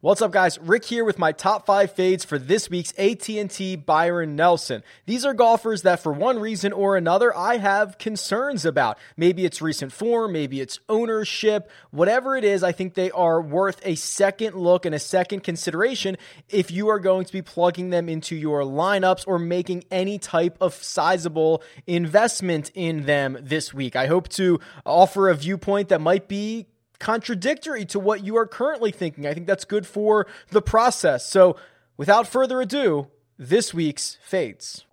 What's up guys? Rick here with my top 5 fades for this week's AT&T Byron Nelson. These are golfers that for one reason or another I have concerns about. Maybe it's recent form, maybe it's ownership, whatever it is, I think they are worth a second look and a second consideration if you are going to be plugging them into your lineups or making any type of sizable investment in them this week. I hope to offer a viewpoint that might be contradictory to what you are currently thinking. I think that's good for the process. So, without further ado, this week's fades.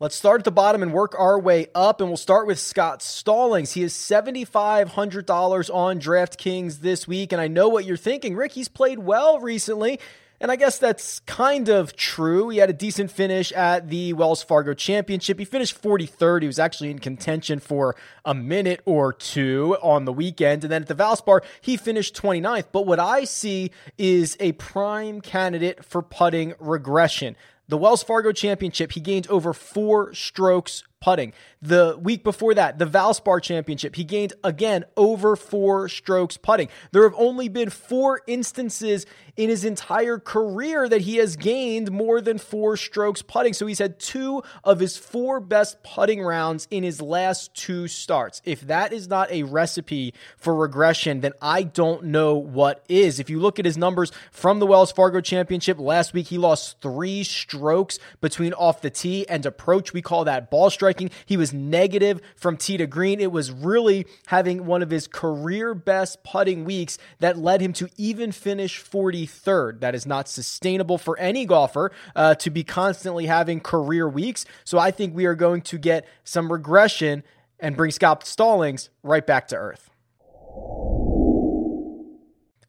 Let's start at the bottom and work our way up, and we'll start with Scott Stallings. He is $7,500 on DraftKings this week, and I know what you're thinking. Rick, he's played well recently. And I guess that's kind of true. He had a decent finish at the Wells Fargo Championship. He finished 43rd. He was actually in contention for a minute or two on the weekend. And then at the Valspar, he finished 29th. But what I see is a prime candidate for putting regression. The Wells Fargo Championship, he gained over four strokes putting. The week before that, the Valspar Championship, he gained again over four strokes putting. There have only been four instances in his entire career that he has gained more than four strokes putting. So he's had two of his four best putting rounds in his last two starts. If that is not a recipe for regression, then I don't know what is. If you look at his numbers from the Wells Fargo Championship last week, he lost three strokes between off the tee and approach. We call that ball striking. He was negative from tee to green. It was really having one of his career best putting weeks that led him to even finish 43rd. That is not sustainable for any golfer uh, to be constantly having career weeks. So I think we are going to get some regression and bring Scott Stallings right back to earth.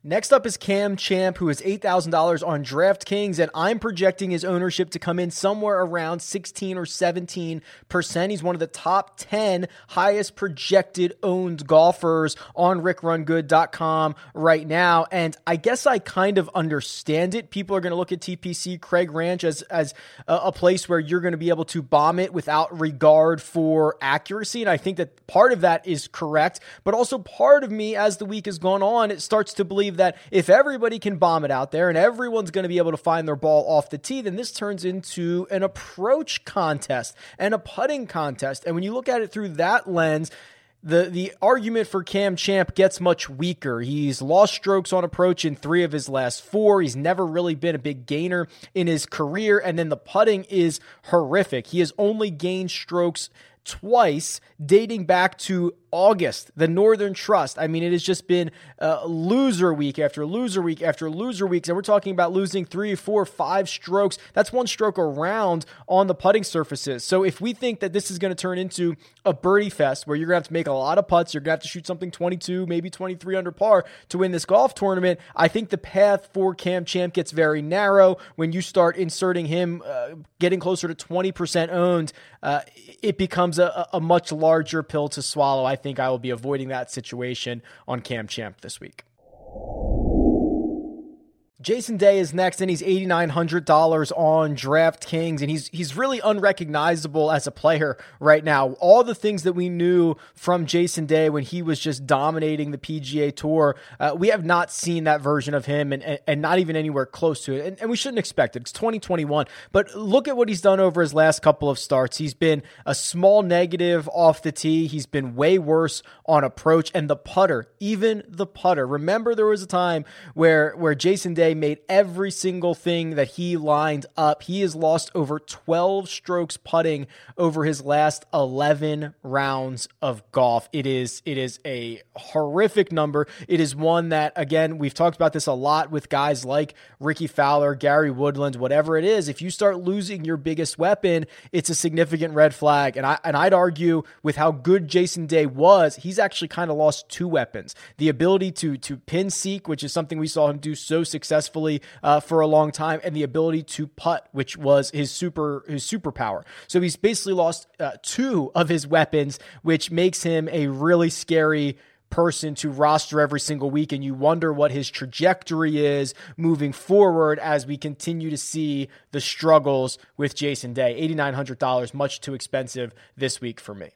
Next up is Cam Champ, who is $8,000 on DraftKings, and I'm projecting his ownership to come in somewhere around 16 or 17%. He's one of the top 10 highest projected owned golfers on rickrungood.com right now. And I guess I kind of understand it. People are going to look at TPC Craig Ranch as, as a, a place where you're going to be able to bomb it without regard for accuracy. And I think that part of that is correct, but also part of me, as the week has gone on, it starts to believe believe that if everybody can bomb it out there and everyone's going to be able to find their ball off the tee, then this turns into an approach contest and a putting contest. And when you look at it through that lens, the the argument for Cam Champ gets much weaker. He's lost strokes on approach in three of his last four. He's never really been a big gainer in his career, and then the putting is horrific. He has only gained strokes twice dating back to August, the Northern Trust. I mean, it has just been uh, loser week after loser week after loser weeks. And we're talking about losing three, four, five strokes. That's one stroke around on the putting surfaces. So if we think that this is going to turn into a birdie fest where you're going to have to make a lot of putts, you're going to have to shoot something 22, maybe 23 under par to win this golf tournament, I think the path for Cam Champ gets very narrow when you start inserting him uh, getting closer to 20% owned. Uh, it becomes a, a much larger pill to swallow. I think I will be avoiding that situation on Cam Champ this week. Jason Day is next, and he's eighty nine hundred dollars on DraftKings, and he's he's really unrecognizable as a player right now. All the things that we knew from Jason Day when he was just dominating the PGA Tour, uh, we have not seen that version of him, and and, and not even anywhere close to it. And, and we shouldn't expect it. It's twenty twenty one, but look at what he's done over his last couple of starts. He's been a small negative off the tee. He's been way worse on approach, and the putter, even the putter. Remember, there was a time where where Jason Day made every single thing that he lined up. He has lost over 12 strokes putting over his last 11 rounds of golf. It is it is a horrific number. It is one that again, we've talked about this a lot with guys like Rickie Fowler, Gary Woodland, whatever it is. If you start losing your biggest weapon, it's a significant red flag. And I and I'd argue with how good Jason Day was, he's actually kind of lost two weapons. The ability to to pin seek, which is something we saw him do so successfully successfully uh, for a long time, and the ability to putt, which was his super his superpower. So he's basically lost uh, two of his weapons, which makes him a really scary person to roster every single week and you wonder what his trajectory is moving forward as we continue to see the struggles with Jason Day. $8900 much too expensive this week for me.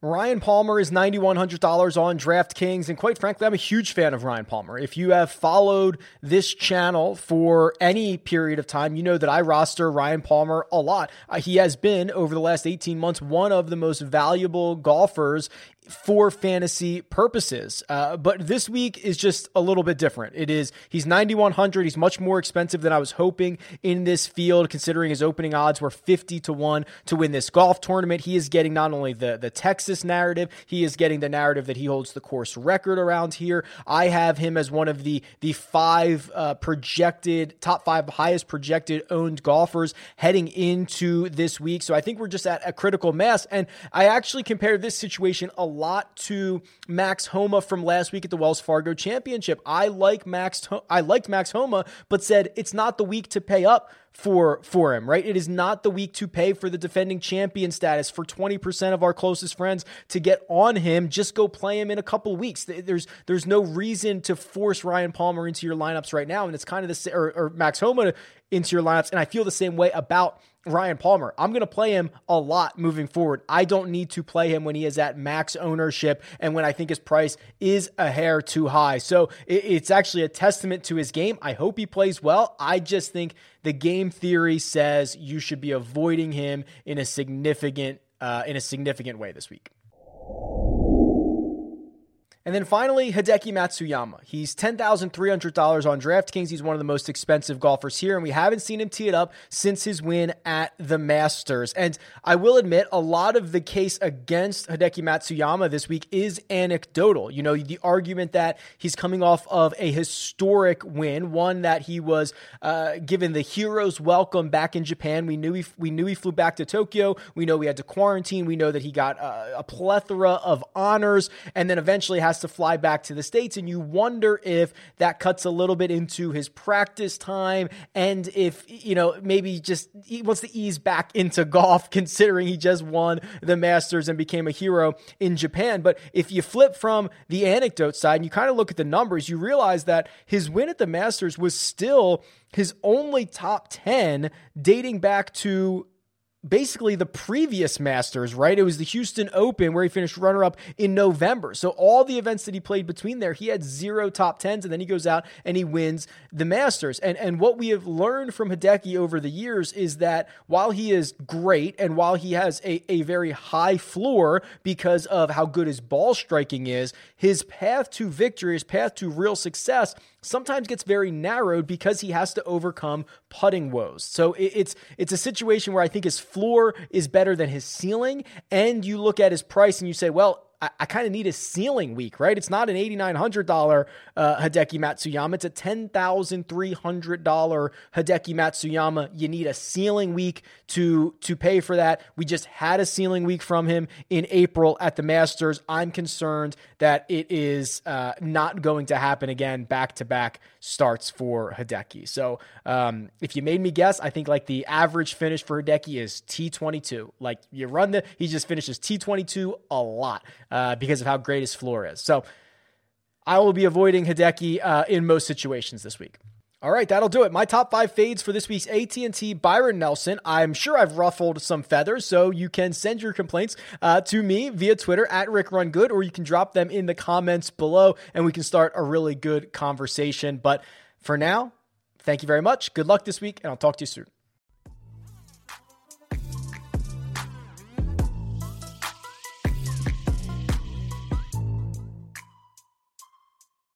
Ryan Palmer is $9,100 on DraftKings. And quite frankly, I'm a huge fan of Ryan Palmer. If you have followed this channel for any period of time, you know that I roster Ryan Palmer a lot. Uh, he has been, over the last 18 months, one of the most valuable golfers for fantasy purposes. Uh, but this week is just a little bit different. It is he's 9100. He's much more expensive than I was hoping in this field, considering his opening odds were 50 to one to win this golf tournament. He is getting not only the the Texas narrative, he is getting the narrative that he holds the course record around here. I have him as one of the the five uh, projected top five highest projected owned golfers heading into this week. So I think we're just at a critical mass. And I actually compare this situation a lot to Max Homa from last week at the Wells Fargo Championship. I like Max I liked Max Homa, but said it's not the week to pay up for for him, right? It is not the week to pay for the defending champion status for 20% of our closest friends to get on him. Just go play him in a couple weeks. There's there's no reason to force Ryan Palmer into your lineups right now, and it's kind of the or, or Max Homa into your lineups. And I feel the same way about Ryan Palmer. I'm going to play him a lot moving forward. I don't need to play him when he is at max ownership and when I think his price is a hair too high. So it's actually a testament to his game. I hope he plays well. I just think the game theory says you should be avoiding him in a significant uh, in a significant way this week. And then finally, Hideki Matsuyama. He's $10,300 on DraftKings. He's one of the most expensive golfers here, and we haven't seen him tee it up since his win at the Masters. And I will admit, a lot of the case against Hideki Matsuyama this week is anecdotal. You know, the argument that he's coming off of a historic win, one that he was uh, given the hero's welcome back in Japan. We knew he, we knew he flew back to Tokyo. We know we had to quarantine. We know that he got uh, a plethora of honors, and then eventually has to fly back to the States. And you wonder if that cuts a little bit into his practice time and if, you know, maybe just he wants to ease back into golf, considering he just won the Masters and became a hero in Japan. But if you flip from the anecdote side and you kind of look at the numbers, you realize that his win at the Masters was still his only top 10 dating back to basically the previous Masters, right? It was the Houston Open where he finished runner up in November. So all the events that he played between there, he had zero top tens, and then he goes out and he wins the Masters. And and what we have learned from Hideki over the years is that while he is great and while he has a, a very high floor because of how good his ball striking is, his path to victory, his path to real success sometimes gets very narrowed because he has to overcome putting woes. So it's it's a situation where I think his floor is better than his ceiling, and you look at his price and you say, well, I, I kind of need a ceiling week, right? It's not an $8,900 uh, Hideki Matsuyama. It's a $10,300 Hideki Matsuyama. You need a ceiling week to, to pay for that. We just had a ceiling week from him in April at the Masters. I'm concerned that it is uh, not going to happen again back to back starts for Hideki. So um, if you made me guess, I think like the average finish for Hideki is T22. Like you run the, he just finishes T22 a lot uh, because of how great his floor is. So I will be avoiding Hideki uh, in most situations this week. All right, that'll do it. My top five fades for this week's AT&T Byron Nelson. I'm sure I've ruffled some feathers, so you can send your complaints uh, to me via Twitter at Rick Run Good, or you can drop them in the comments below, and we can start a really good conversation. But for now, thank you very much. Good luck this week, and I'll talk to you soon.